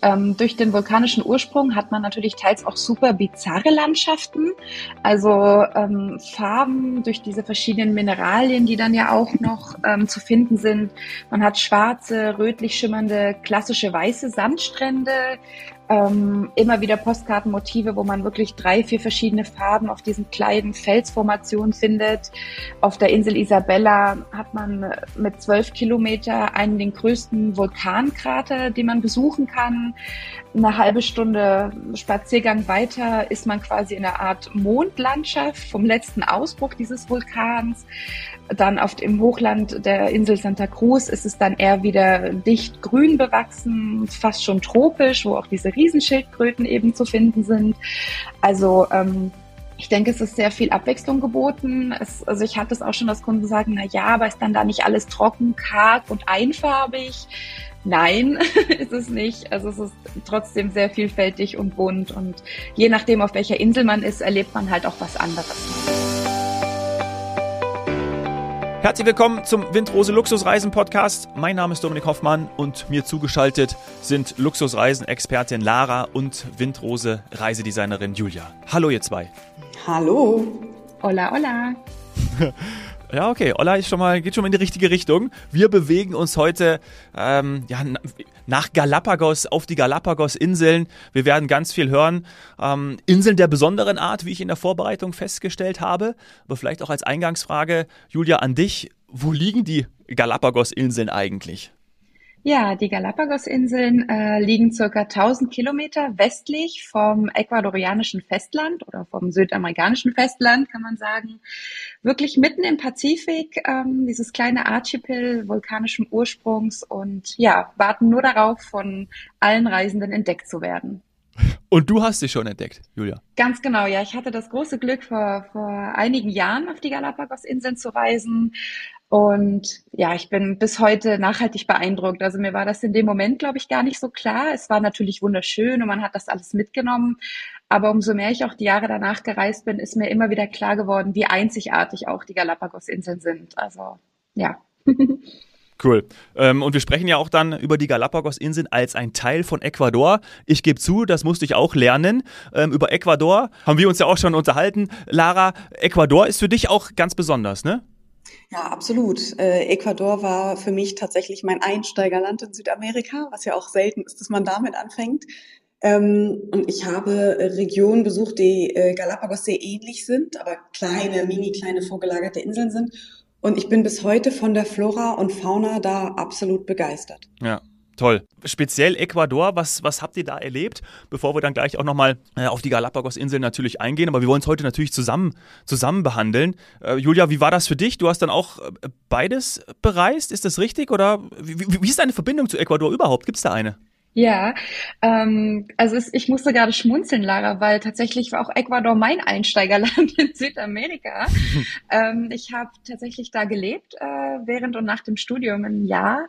Ähm, durch den vulkanischen Ursprung hat man natürlich teils auch super bizarre Landschaften, also ähm, Farben durch diese verschiedenen Mineralien, die dann ja auch noch ähm, zu finden sind. Man hat schwarze, rötlich schimmernde, klassische weiße Sandstrände, ähm, immer wieder Postkartenmotive, wo man wirklich drei, vier verschiedene Farben auf diesen kleinen Felsformationen findet. Auf der Insel Isabella hat man mit zwölf Kilometer einen den größten Vulkankrater, den man besuchen kann. Eine halbe Stunde Spaziergang weiter ist man quasi in einer Art Mondlandschaft vom letzten Ausbruch dieses Vulkans. Dann auf dem Hochland der Insel Santa Cruz ist es dann eher wieder dicht grün bewachsen, fast schon tropisch, wo auch diese Riesenschildkröten eben zu finden sind. Also ähm, ich denke, es ist sehr viel Abwechslung geboten. Es, also ich hatte es auch schon, dass Kunden sagen, na ja, aber ist dann da nicht alles trocken, karg und einfarbig? Nein, ist es nicht. Also es ist trotzdem sehr vielfältig und bunt und je nachdem, auf welcher Insel man ist, erlebt man halt auch was anderes. Herzlich willkommen zum Windrose Luxusreisen Podcast. Mein Name ist Dominik Hoffmann und mir zugeschaltet sind Luxusreisen-Expertin Lara und Windrose Reisedesignerin Julia. Hallo ihr zwei. Hallo. Hola, hola. Ja, okay. Olla ist schon mal, geht schon mal in die richtige Richtung. Wir bewegen uns heute ähm, ja, nach Galapagos, auf die Galapagos-Inseln. Wir werden ganz viel hören. Ähm, Inseln der besonderen Art, wie ich in der Vorbereitung festgestellt habe. Aber vielleicht auch als Eingangsfrage, Julia, an dich. Wo liegen die Galapagos-Inseln eigentlich? Ja, die Galapagos-Inseln äh, liegen circa 1000 Kilometer westlich vom ecuadorianischen Festland oder vom südamerikanischen Festland, kann man sagen. Wirklich mitten im Pazifik, ähm, dieses kleine Archipel vulkanischen Ursprungs und ja, warten nur darauf, von allen Reisenden entdeckt zu werden. Und du hast sie schon entdeckt, Julia. Ganz genau, ja. Ich hatte das große Glück, vor, vor einigen Jahren auf die Galapagos-Inseln zu reisen. Und ja, ich bin bis heute nachhaltig beeindruckt. Also mir war das in dem Moment, glaube ich, gar nicht so klar. Es war natürlich wunderschön und man hat das alles mitgenommen. Aber umso mehr ich auch die Jahre danach gereist bin, ist mir immer wieder klar geworden, wie einzigartig auch die Galapagos-Inseln sind. Also ja. Cool. Ähm, und wir sprechen ja auch dann über die Galapagos-Inseln als ein Teil von Ecuador. Ich gebe zu, das musste ich auch lernen. Ähm, über Ecuador haben wir uns ja auch schon unterhalten. Lara, Ecuador ist für dich auch ganz besonders, ne? Ja, absolut. Äh, Ecuador war für mich tatsächlich mein Einsteigerland in Südamerika, was ja auch selten ist, dass man damit anfängt. Ähm, und ich habe Regionen besucht, die äh, Galapagos sehr ähnlich sind, aber kleine, mini kleine vorgelagerte Inseln sind. Und ich bin bis heute von der Flora und Fauna da absolut begeistert. Ja, Toll. Speziell Ecuador, was, was habt ihr da erlebt? Bevor wir dann gleich auch nochmal äh, auf die Galapagos-Inseln natürlich eingehen, aber wir wollen es heute natürlich zusammen, zusammen behandeln. Äh, Julia, wie war das für dich? Du hast dann auch äh, beides bereist, ist das richtig? Oder wie, wie ist deine Verbindung zu Ecuador überhaupt? Gibt es da eine? Ja, ähm, also es, ich musste gerade schmunzeln, Lara, weil tatsächlich war auch Ecuador mein Einsteigerland in Südamerika. ähm, ich habe tatsächlich da gelebt äh, während und nach dem Studium ein Jahr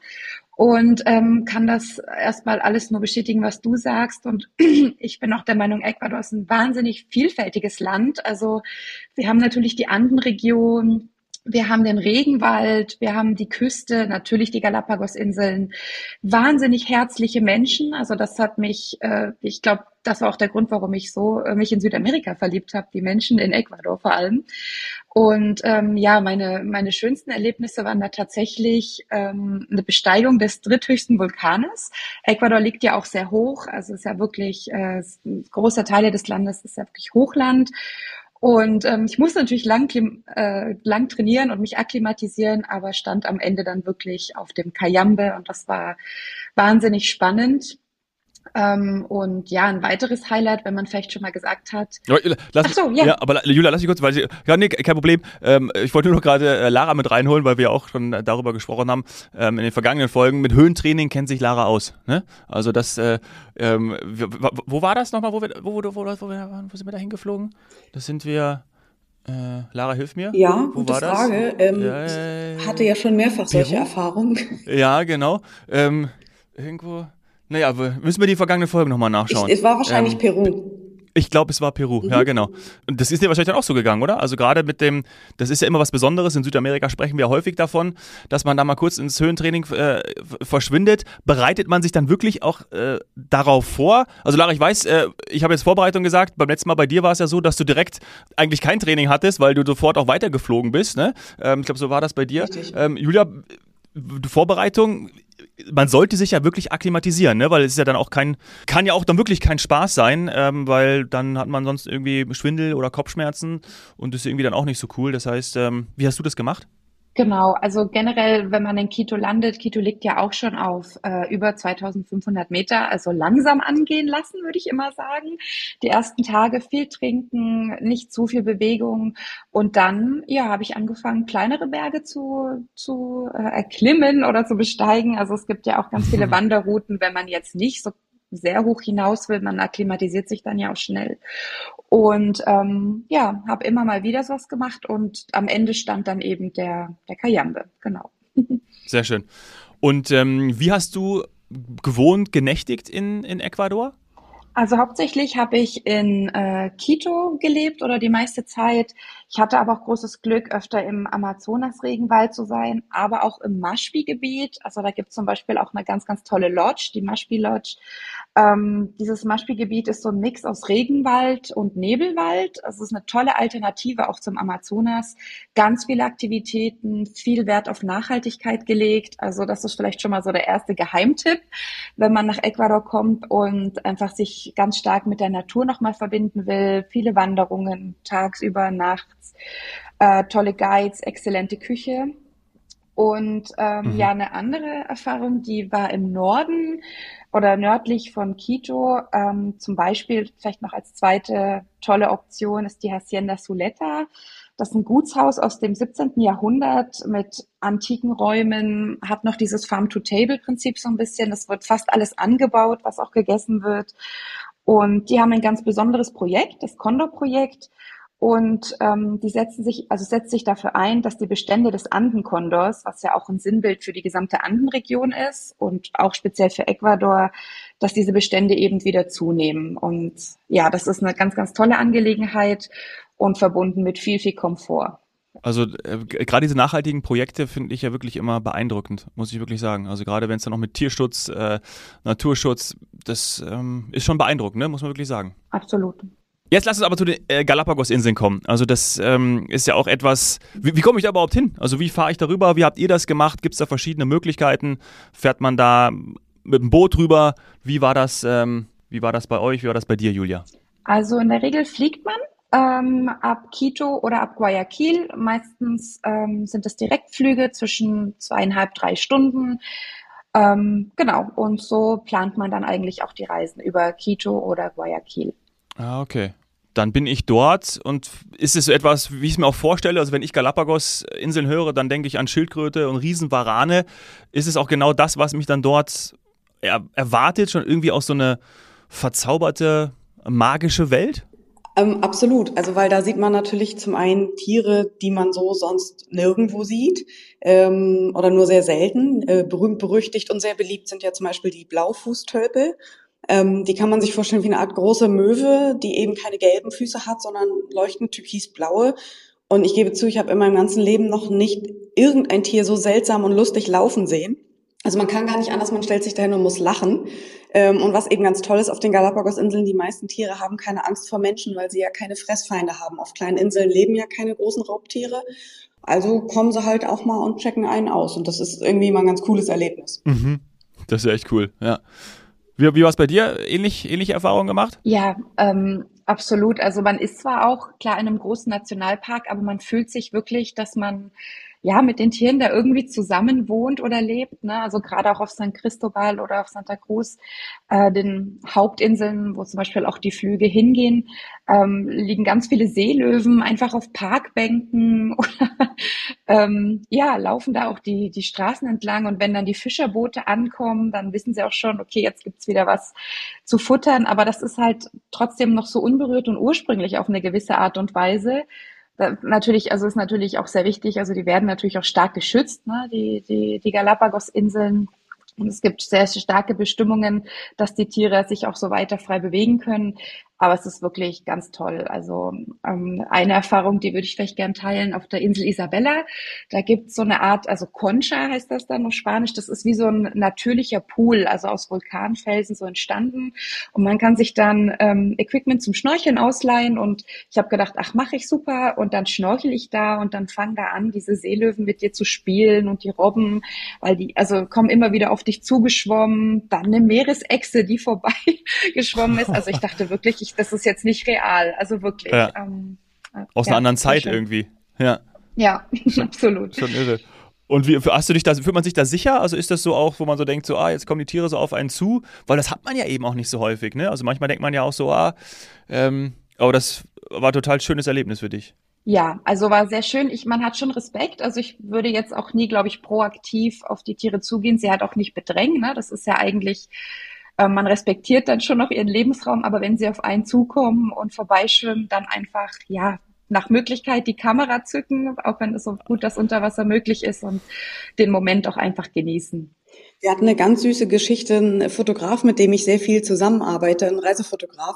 und ähm, kann das erstmal alles nur bestätigen, was du sagst. Und ich bin auch der Meinung, Ecuador ist ein wahnsinnig vielfältiges Land. Also wir haben natürlich die Andenregion, wir haben den Regenwald, wir haben die Küste, natürlich die Galapagos-Inseln, wahnsinnig herzliche Menschen. Also das hat mich, äh, ich glaube, das war auch der Grund, warum ich so äh, mich in Südamerika verliebt habe, die Menschen in Ecuador vor allem. Und ähm, ja, meine, meine schönsten Erlebnisse waren da tatsächlich ähm, eine Besteigung des dritthöchsten Vulkanes. Ecuador liegt ja auch sehr hoch, also ist ja wirklich, äh, großer Teile des Landes ist ja wirklich Hochland. Und ähm, ich musste natürlich lang, äh, lang trainieren und mich akklimatisieren, aber stand am Ende dann wirklich auf dem Kayambe und das war wahnsinnig spannend. Ähm, und ja, ein weiteres Highlight, wenn man vielleicht schon mal gesagt hat. Lass, Ach so, ja. ja. Aber Julia, lass mich kurz, weil sie, ja, nee, kein Problem. Ähm, ich wollte nur noch gerade äh, Lara mit reinholen, weil wir auch schon darüber gesprochen haben ähm, in den vergangenen Folgen. Mit Höhentraining kennt sich Lara aus. Ne? Also das, äh, ähm, wo war das nochmal, wo, wir, wo, wo, wo, wo, wo, wo sind wir da hingeflogen? Das sind wir. Äh, Lara, hilf mir. Ja, Wo gute Frage. Ähm, ja, ich hatte ja schon mehrfach solche? Erfahrungen. Ja, genau. Ähm, irgendwo. Naja, müssen wir die vergangene Folge nochmal nachschauen. Ich, es war wahrscheinlich ähm, Peru. Ich glaube, es war Peru, mhm. ja genau. Und das ist dir wahrscheinlich dann auch so gegangen, oder? Also gerade mit dem, das ist ja immer was Besonderes, in Südamerika sprechen wir häufig davon, dass man da mal kurz ins Höhentraining äh, verschwindet. Bereitet man sich dann wirklich auch äh, darauf vor? Also Lara, ich weiß, äh, ich habe jetzt Vorbereitung gesagt, beim letzten Mal bei dir war es ja so, dass du direkt eigentlich kein Training hattest, weil du sofort auch weitergeflogen bist. Ne? Ähm, ich glaube, so war das bei dir. Ähm, Julia, Vorbereitung, man sollte sich ja wirklich akklimatisieren, ne? weil es ist ja dann auch kein, kann ja auch dann wirklich kein Spaß sein, ähm, weil dann hat man sonst irgendwie Schwindel oder Kopfschmerzen und das ist irgendwie dann auch nicht so cool. Das heißt, ähm, wie hast du das gemacht? Genau, also generell, wenn man in Quito landet, Quito liegt ja auch schon auf äh, über 2500 Meter, also langsam angehen lassen, würde ich immer sagen. Die ersten Tage viel trinken, nicht zu viel Bewegung und dann, ja, habe ich angefangen, kleinere Berge zu, zu äh, erklimmen oder zu besteigen. Also es gibt ja auch ganz viele Wanderrouten, wenn man jetzt nicht so sehr hoch hinaus will, man akklimatisiert sich dann ja auch schnell. Und ähm, ja, habe immer mal wieder was gemacht und am Ende stand dann eben der, der Kajambe, genau. Sehr schön. Und ähm, wie hast du gewohnt genächtigt in, in Ecuador? Also hauptsächlich habe ich in äh, Quito gelebt oder die meiste Zeit. Ich hatte aber auch großes Glück, öfter im Amazonas-Regenwald zu sein, aber auch im Maschpi-Gebiet. Also da gibt es zum Beispiel auch eine ganz, ganz tolle Lodge, die Maschpi-Lodge. Ähm, dieses Maschpi-Gebiet ist so ein Mix aus Regenwald und Nebelwald. Also es ist eine tolle Alternative auch zum Amazonas. Ganz viele Aktivitäten, viel Wert auf Nachhaltigkeit gelegt. Also das ist vielleicht schon mal so der erste Geheimtipp, wenn man nach Ecuador kommt und einfach sich ganz stark mit der Natur nochmal verbinden will. Viele Wanderungen, tagsüber, nachts, äh, tolle Guides, exzellente Küche. Und ähm, mhm. ja, eine andere Erfahrung, die war im Norden oder nördlich von Quito. Ähm, zum Beispiel vielleicht noch als zweite tolle Option ist die Hacienda Suleta. Das ist ein Gutshaus aus dem 17. Jahrhundert mit antiken Räumen, hat noch dieses Farm-to-Table-Prinzip so ein bisschen. Es wird fast alles angebaut, was auch gegessen wird. Und die haben ein ganz besonderes Projekt, das Condor-Projekt. Und ähm, die setzen sich, also setzt sich dafür ein, dass die Bestände des Andenkondors, was ja auch ein Sinnbild für die gesamte Andenregion ist und auch speziell für Ecuador, dass diese Bestände eben wieder zunehmen. Und ja, das ist eine ganz, ganz tolle Angelegenheit und verbunden mit viel, viel Komfort. Also äh, gerade diese nachhaltigen Projekte finde ich ja wirklich immer beeindruckend, muss ich wirklich sagen. Also gerade wenn es dann noch mit Tierschutz, äh, Naturschutz, das ähm, ist schon beeindruckend, ne? muss man wirklich sagen. Absolut. Jetzt lass uns aber zu den äh, Galapagos-Inseln kommen. Also das ähm, ist ja auch etwas, wie, wie komme ich da überhaupt hin? Also wie fahre ich darüber? Wie habt ihr das gemacht? Gibt es da verschiedene Möglichkeiten? Fährt man da mit dem Boot rüber? Wie war das, ähm, wie war das bei euch? Wie war das bei dir, Julia? Also in der Regel fliegt man ähm, ab Quito oder ab Guayaquil. Meistens ähm, sind es Direktflüge zwischen zweieinhalb, drei Stunden. Ähm, genau, und so plant man dann eigentlich auch die Reisen über Quito oder Guayaquil. Ah, okay. Dann bin ich dort und ist es so etwas, wie ich es mir auch vorstelle, also wenn ich Galapagos-Inseln höre, dann denke ich an Schildkröte und Riesenwarane. Ist es auch genau das, was mich dann dort er erwartet, schon irgendwie auch so eine verzauberte, magische Welt? Ähm, absolut. Also weil da sieht man natürlich zum einen Tiere, die man so sonst nirgendwo sieht ähm, oder nur sehr selten. Äh, berühmt, berüchtigt und sehr beliebt sind ja zum Beispiel die Blaufußtölpel. Ähm, die kann man sich vorstellen wie eine Art große Möwe, die eben keine gelben Füße hat, sondern leuchtend türkisblaue. Und ich gebe zu, ich habe in meinem ganzen Leben noch nicht irgendein Tier so seltsam und lustig laufen sehen. Also man kann gar nicht anders, man stellt sich dahin und muss lachen. Ähm, und was eben ganz toll ist auf den Galapagos-Inseln, die meisten Tiere haben keine Angst vor Menschen, weil sie ja keine Fressfeinde haben. Auf kleinen Inseln leben ja keine großen Raubtiere. Also kommen sie halt auch mal und checken einen aus. Und das ist irgendwie mal ein ganz cooles Erlebnis. Mhm. Das ist echt cool, ja. Wie, wie war es bei dir? Ähnlich, ähnliche Erfahrungen gemacht? Ja, ähm, absolut. Also man ist zwar auch klar in einem großen Nationalpark, aber man fühlt sich wirklich, dass man ja, mit den Tieren da irgendwie zusammen wohnt oder lebt. Ne? Also gerade auch auf San Cristobal oder auf Santa Cruz, äh, den Hauptinseln, wo zum Beispiel auch die Flüge hingehen, ähm, liegen ganz viele Seelöwen einfach auf Parkbänken oder ähm, ja, laufen da auch die, die Straßen entlang. Und wenn dann die Fischerboote ankommen, dann wissen sie auch schon, okay, jetzt gibt's wieder was zu futtern. Aber das ist halt trotzdem noch so unberührt und ursprünglich auf eine gewisse Art und Weise natürlich, also ist natürlich auch sehr wichtig, also die werden natürlich auch stark geschützt, ne? die, die, die Galapagos-Inseln. Und es gibt sehr starke Bestimmungen, dass die Tiere sich auch so weiter frei bewegen können. Aber es ist wirklich ganz toll. Also ähm, eine Erfahrung, die würde ich vielleicht gern teilen, auf der Insel Isabella. Da gibt's so eine Art, also Concha heißt das dann auf Spanisch. Das ist wie so ein natürlicher Pool, also aus Vulkanfelsen so entstanden. Und man kann sich dann ähm, Equipment zum Schnorcheln ausleihen. Und ich habe gedacht, ach, mache ich super. Und dann schnorchel ich da und dann fangen da an, diese Seelöwen mit dir zu spielen und die Robben, weil die, also kommen immer wieder auf dich zugeschwommen. Dann eine Meeresechse, die vorbei geschwommen ist. Also ich dachte wirklich, ich, das ist jetzt nicht real. Also wirklich. Ja. Ähm, äh, Aus ja, einer anderen Zeit irgendwie. Ja. Ja, absolut. Schon irre. Und wie, hast du dich da, fühlt man sich da sicher? Also ist das so auch, wo man so denkt, so, ah, jetzt kommen die Tiere so auf einen zu? Weil das hat man ja eben auch nicht so häufig, ne? Also manchmal denkt man ja auch so, ah, ähm, aber das war ein total schönes Erlebnis für dich. Ja, also war sehr schön. Ich, man hat schon Respekt. Also ich würde jetzt auch nie, glaube ich, proaktiv auf die Tiere zugehen. Sie hat auch nicht bedrängen. Ne? Das ist ja eigentlich man respektiert dann schon noch ihren Lebensraum, aber wenn sie auf einen zukommen und vorbeischwimmen, dann einfach, ja, nach Möglichkeit die Kamera zücken, auch wenn es so gut das Unterwasser möglich ist und den Moment auch einfach genießen. Wir hatten eine ganz süße Geschichte, ein Fotograf, mit dem ich sehr viel zusammenarbeite, ein Reisefotograf,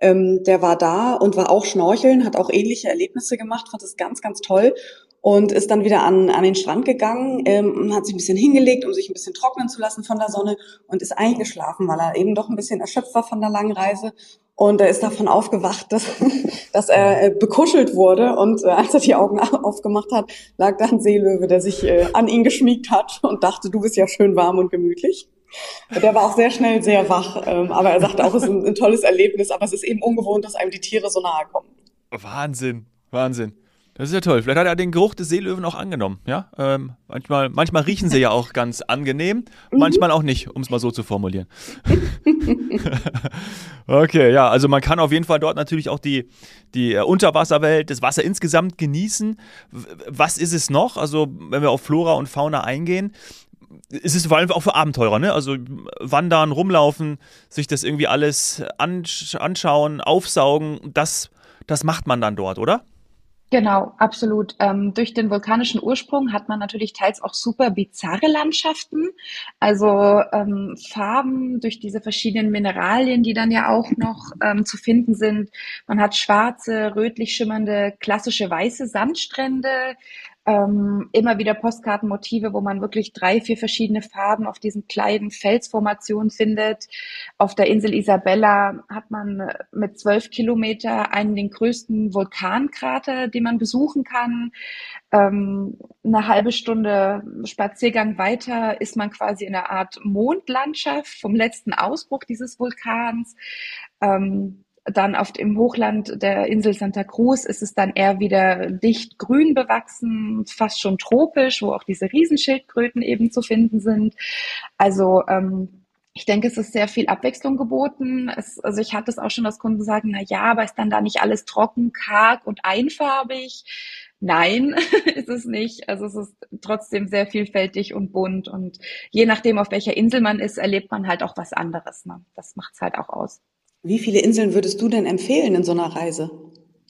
ähm, der war da und war auch schnorcheln, hat auch ähnliche Erlebnisse gemacht, fand es ganz, ganz toll und ist dann wieder an, an den Strand gegangen, ähm, hat sich ein bisschen hingelegt, um sich ein bisschen trocknen zu lassen von der Sonne und ist eingeschlafen, weil er eben doch ein bisschen erschöpft war von der langen Reise. Und er ist davon aufgewacht, dass, dass er äh, bekuschelt wurde. Und äh, als er die Augen aufgemacht hat, lag da ein Seelöwe, der sich äh, an ihn geschmiegt hat und dachte, du bist ja schön warm und gemütlich. Der war auch sehr schnell sehr wach, ähm, aber er sagte auch, es ist ein, ein tolles Erlebnis, aber es ist eben ungewohnt, dass einem die Tiere so nahe kommen. Wahnsinn, Wahnsinn. Das ist ja toll. Vielleicht hat er den Geruch des Seelöwen auch angenommen. Ja, ähm, manchmal, manchmal riechen sie ja auch ganz angenehm, mhm. manchmal auch nicht, um es mal so zu formulieren. okay, ja, also man kann auf jeden Fall dort natürlich auch die, die äh, Unterwasserwelt, das Wasser insgesamt genießen. Was ist es noch? Also, wenn wir auf Flora und Fauna eingehen, ist es vor allem auch für Abenteurer, ne? Also wandern, rumlaufen, sich das irgendwie alles ansch anschauen, aufsaugen, das, das macht man dann dort, oder? Genau, absolut. Ähm, durch den vulkanischen Ursprung hat man natürlich teils auch super bizarre Landschaften, also ähm, Farben durch diese verschiedenen Mineralien, die dann ja auch noch ähm, zu finden sind. Man hat schwarze, rötlich schimmernde, klassische weiße Sandstrände, ähm, immer wieder Postkartenmotive, wo man wirklich drei, vier verschiedene Farben auf diesen kleinen Felsformationen findet. Auf der Insel Isabella hat man mit zwölf Kilometer einen den größten Vulkankrater, den man besuchen kann. Ähm, eine halbe Stunde Spaziergang weiter ist man quasi in einer Art Mondlandschaft vom letzten Ausbruch dieses Vulkans. Ähm, dann auf dem Hochland der Insel Santa Cruz ist es dann eher wieder dicht grün bewachsen, fast schon tropisch, wo auch diese Riesenschildkröten eben zu finden sind. Also ähm, ich denke, es ist sehr viel Abwechslung geboten. Es, also ich hatte es auch schon, dass Kunden sagen, na ja, aber ist dann da nicht alles trocken, karg und einfarbig? Nein, ist es nicht. Also es ist trotzdem sehr vielfältig und bunt und je nachdem, auf welcher Insel man ist, erlebt man halt auch was anderes. Ne? Das macht es halt auch aus. Wie viele Inseln würdest du denn empfehlen in so einer Reise?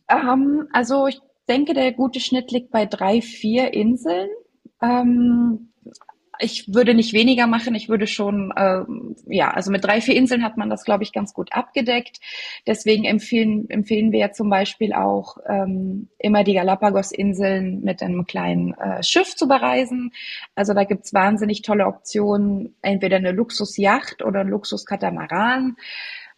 Ähm, also ich denke, der gute Schnitt liegt bei drei, vier Inseln. Ähm, ich würde nicht weniger machen, ich würde schon, ähm, ja, also mit drei, vier Inseln hat man das, glaube ich, ganz gut abgedeckt. Deswegen empfehlen, empfehlen wir ja zum Beispiel auch ähm, immer die Galapagos-Inseln mit einem kleinen äh, Schiff zu bereisen. Also da gibt's wahnsinnig tolle Optionen, entweder eine Luxusjacht oder ein Luxuskatamaran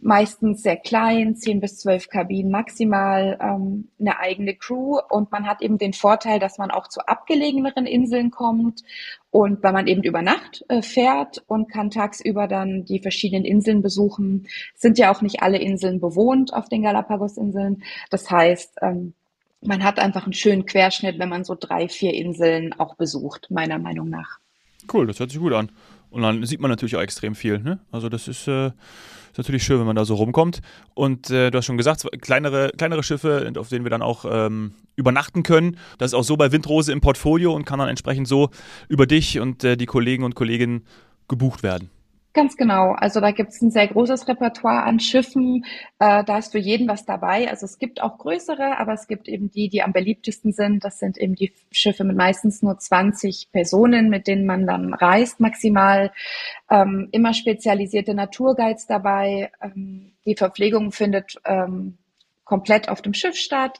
meistens sehr klein, zehn bis zwölf Kabinen maximal, ähm, eine eigene Crew und man hat eben den Vorteil, dass man auch zu abgelegeneren Inseln kommt und weil man eben über Nacht äh, fährt und kann tagsüber dann die verschiedenen Inseln besuchen, sind ja auch nicht alle Inseln bewohnt auf den Galapagos-Inseln. Das heißt, ähm, man hat einfach einen schönen Querschnitt, wenn man so drei, vier Inseln auch besucht, meiner Meinung nach. Cool, das hört sich gut an. Und dann sieht man natürlich auch extrem viel. Ne? Also das ist, äh, ist natürlich schön, wenn man da so rumkommt. Und äh, du hast schon gesagt, kleinere, kleinere Schiffe, auf denen wir dann auch ähm, übernachten können. Das ist auch so bei Windrose im Portfolio und kann dann entsprechend so über dich und äh, die Kollegen und Kolleginnen gebucht werden. Ganz genau. Also da gibt es ein sehr großes Repertoire an Schiffen. Äh, da ist für jeden was dabei. Also es gibt auch größere, aber es gibt eben die, die am beliebtesten sind. Das sind eben die Schiffe mit meistens nur 20 Personen, mit denen man dann reist maximal. Ähm, immer spezialisierte Naturguides dabei. Ähm, die Verpflegung findet ähm, komplett auf dem Schiff statt.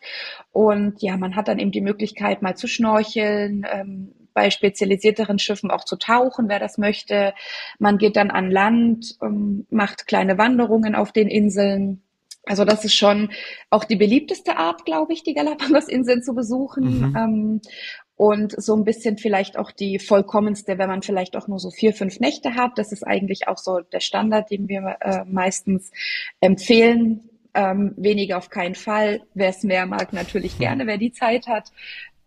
Und ja, man hat dann eben die Möglichkeit, mal zu schnorcheln, ähm, bei spezialisierteren Schiffen auch zu tauchen, wer das möchte. Man geht dann an Land, ähm, macht kleine Wanderungen auf den Inseln. Also das ist schon auch die beliebteste Art, glaube ich, die Galapagos-Inseln zu besuchen. Mhm. Ähm, und so ein bisschen vielleicht auch die vollkommenste, wenn man vielleicht auch nur so vier, fünf Nächte hat. Das ist eigentlich auch so der Standard, den wir äh, meistens empfehlen. Ähm, weniger auf keinen Fall. Wer es mehr mag, natürlich gerne, wer die Zeit hat.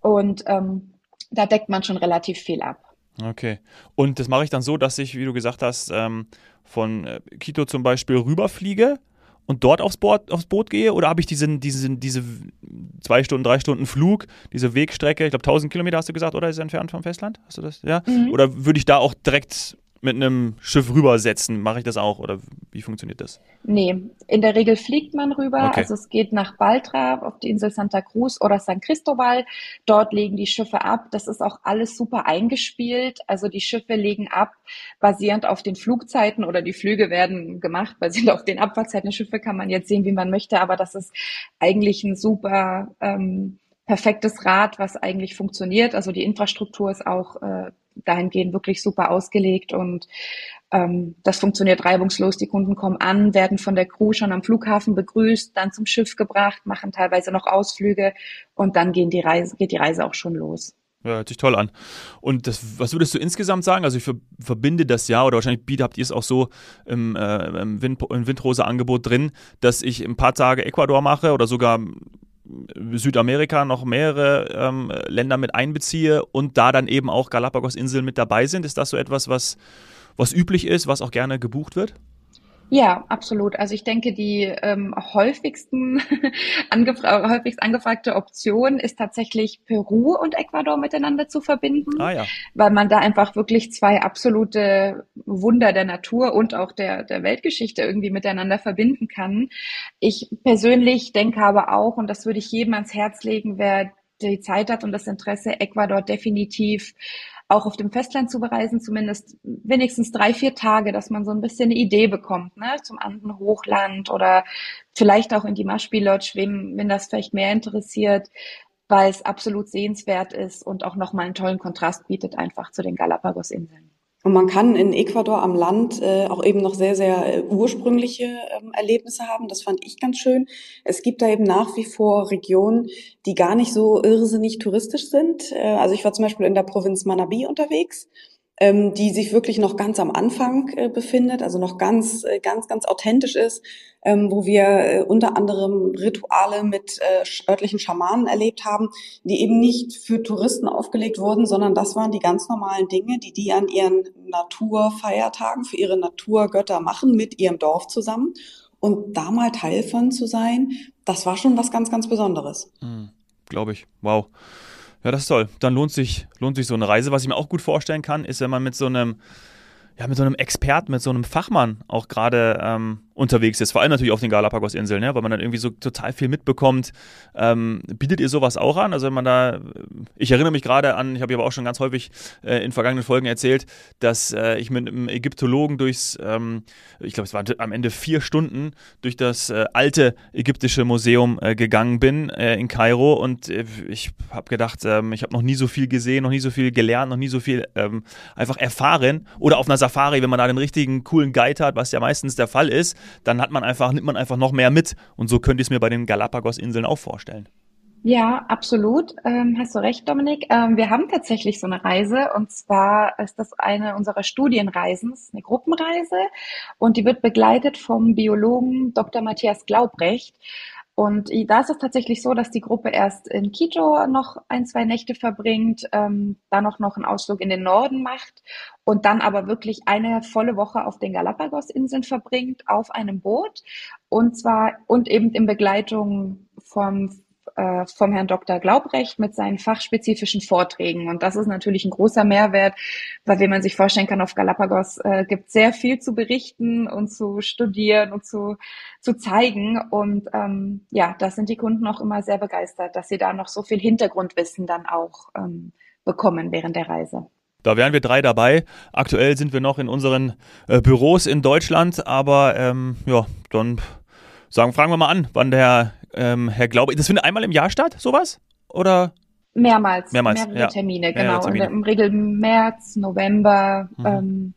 Und ähm, da deckt man schon relativ viel ab. Okay. Und das mache ich dann so, dass ich, wie du gesagt hast, ähm, von äh, Quito zum Beispiel rüberfliege und dort aufs Boot, aufs Boot gehe? Oder habe ich diesen, diesen, diese zwei Stunden, drei Stunden Flug, diese Wegstrecke, ich glaube 1000 Kilometer hast du gesagt, oder ist es entfernt vom Festland? Hast du das? Ja? Mhm. Oder würde ich da auch direkt mit einem Schiff rübersetzen? Mache ich das auch oder wie funktioniert das? Nee, in der Regel fliegt man rüber. Okay. Also es geht nach Baltra auf die Insel Santa Cruz oder San Cristobal. Dort legen die Schiffe ab. Das ist auch alles super eingespielt. Also die Schiffe legen ab basierend auf den Flugzeiten oder die Flüge werden gemacht basierend auf den Abfahrtszeiten. Die Schiffe kann man jetzt sehen, wie man möchte, aber das ist eigentlich ein super ähm, perfektes Rad, was eigentlich funktioniert. Also die Infrastruktur ist auch äh, dahingehend wirklich super ausgelegt und ähm, das funktioniert reibungslos. Die Kunden kommen an, werden von der Crew schon am Flughafen begrüßt, dann zum Schiff gebracht, machen teilweise noch Ausflüge und dann gehen die Reise, geht die Reise auch schon los. Ja, hört sich toll an. Und das, was würdest du insgesamt sagen? Also ich verbinde das ja, oder wahrscheinlich habt ihr es auch so im, äh, im, Wind, im Windrose-Angebot drin, dass ich ein paar Tage Ecuador mache oder sogar Südamerika noch mehrere ähm, Länder mit einbeziehe und da dann eben auch Galapagos-Inseln mit dabei sind. Ist das so etwas, was, was üblich ist, was auch gerne gebucht wird? Ja, absolut. Also ich denke, die ähm, häufigsten angefra häufigst angefragte Option ist tatsächlich Peru und Ecuador miteinander zu verbinden, ah, ja. weil man da einfach wirklich zwei absolute Wunder der Natur und auch der, der Weltgeschichte irgendwie miteinander verbinden kann. Ich persönlich denke aber auch, und das würde ich jedem ans Herz legen, wer die Zeit hat und das Interesse, Ecuador definitiv auch auf dem Festland zu bereisen, zumindest wenigstens drei, vier Tage, dass man so ein bisschen eine Idee bekommt, ne, zum anderen Hochland oder vielleicht auch in die Maschpi Lodge, wem, wenn das vielleicht mehr interessiert, weil es absolut sehenswert ist und auch nochmal einen tollen Kontrast bietet einfach zu den Galapagos-Inseln. Und man kann in Ecuador am Land äh, auch eben noch sehr, sehr äh, ursprüngliche ähm, Erlebnisse haben. Das fand ich ganz schön. Es gibt da eben nach wie vor Regionen, die gar nicht so irrsinnig touristisch sind. Äh, also ich war zum Beispiel in der Provinz Manabí unterwegs ähm, die sich wirklich noch ganz am Anfang äh, befindet, also noch ganz, äh, ganz, ganz authentisch ist, ähm, wo wir äh, unter anderem Rituale mit äh, örtlichen Schamanen erlebt haben, die eben nicht für Touristen aufgelegt wurden, sondern das waren die ganz normalen Dinge, die die an ihren Naturfeiertagen für ihre Naturgötter machen mit ihrem Dorf zusammen. Und da mal Teil von zu sein, das war schon was ganz, ganz Besonderes. Mhm, Glaube ich. Wow. Ja, das ist toll. Dann lohnt sich, lohnt sich so eine Reise. Was ich mir auch gut vorstellen kann, ist, wenn man mit so einem, ja, mit so einem Experten, mit so einem Fachmann auch gerade ähm, unterwegs ist, vor allem natürlich auf den Galapagos-Inseln, ja, weil man dann irgendwie so total viel mitbekommt. Ähm, bietet ihr sowas auch an? Also wenn man da, ich erinnere mich gerade an, ich habe aber auch schon ganz häufig äh, in vergangenen Folgen erzählt, dass äh, ich mit einem Ägyptologen durchs, ähm, ich glaube es waren am Ende vier Stunden, durch das äh, alte ägyptische Museum äh, gegangen bin äh, in Kairo und äh, ich habe gedacht, ähm, ich habe noch nie so viel gesehen, noch nie so viel gelernt, noch nie so viel ähm, einfach erfahren. Oder auf einer Safari, wenn man da den richtigen coolen Guide hat, was ja meistens der Fall ist, dann hat man einfach, nimmt man einfach noch mehr mit. Und so könnte ich es mir bei den Galapagos-Inseln auch vorstellen. Ja, absolut. Ähm, hast du recht, Dominik. Ähm, wir haben tatsächlich so eine Reise und zwar ist das eine unserer Studienreisen, eine Gruppenreise und die wird begleitet vom Biologen Dr. Matthias Glaubrecht. Und da ist es tatsächlich so, dass die Gruppe erst in Quito noch ein, zwei Nächte verbringt, ähm, dann noch, noch einen Ausflug in den Norden macht und dann aber wirklich eine volle Woche auf den Galapagos-Inseln verbringt, auf einem Boot. Und zwar, und eben in Begleitung vom äh, vom Herrn Dr. Glaubrecht mit seinen fachspezifischen Vorträgen. Und das ist natürlich ein großer Mehrwert, weil wie man sich vorstellen kann, auf Galapagos äh, gibt sehr viel zu berichten und zu studieren und zu, zu zeigen. Und ähm, ja, das sind die Kunden auch immer sehr begeistert, dass sie da noch so viel Hintergrundwissen dann auch ähm, bekommen während der Reise. Da wären wir drei dabei. Aktuell sind wir noch in unseren äh, Büros in Deutschland, aber ähm, ja, dann sagen, fragen wir mal an, wann der ähm, Herr Glaube, das findet einmal im Jahr statt, sowas? Oder? Mehrmals. Mehrmals. Mehrere ja. Termine, Mehrere genau. Termine. Im Regel März, November, Mhm. ähm,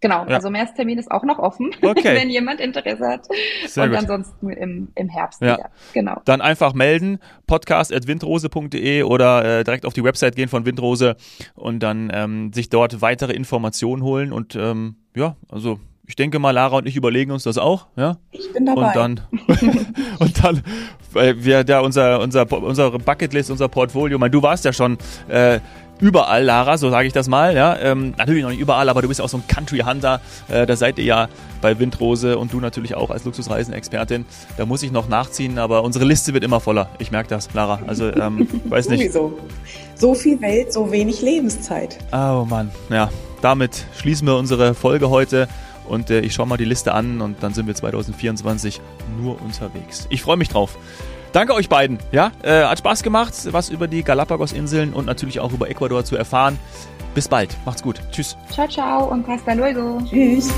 Genau, Ja. also Märztermin ist auch noch offen, Okay. wenn jemand Interesse hat. Sehr und gut. ansonsten im, im Herbst Ja. wieder. Genau. Dann einfach melden, podcast.windrose.de oder äh, direkt auf die Website gehen von Windrose und dann ähm, sich dort weitere Informationen holen. Und ähm, ja, also ich denke mal, Lara und ich überlegen uns das auch, ja. Ich bin dabei. Und dann, und dann, weil wir da unser, unser, unsere Bucketlist, unser Portfolio, ich meine, du warst ja schon äh, überall, Lara, so sage ich das mal, ja. Ähm, natürlich noch nicht überall, aber du bist auch so ein Country Hunter. Äh, da seid ihr ja bei Windrose und du natürlich auch als Luxusreisen-Expertin. Da muss ich noch nachziehen, aber unsere Liste wird immer voller. Ich merke das, Lara. Also, ähm, weiß nicht. Sowieso. So viel Welt, so wenig Lebenszeit. Oh Mann, ja. Damit schließen wir unsere Folge heute und äh, ich schaue mal die Liste an und dann sind wir 2024 nur unterwegs. Ich freue mich drauf. Danke euch beiden. Ja, äh, hat Spaß gemacht, was über die Galapagos-Inseln und natürlich auch über Ecuador zu erfahren. Bis bald. Macht's gut. Tschüss. Ciao, ciao und hasta luego. Tschüss.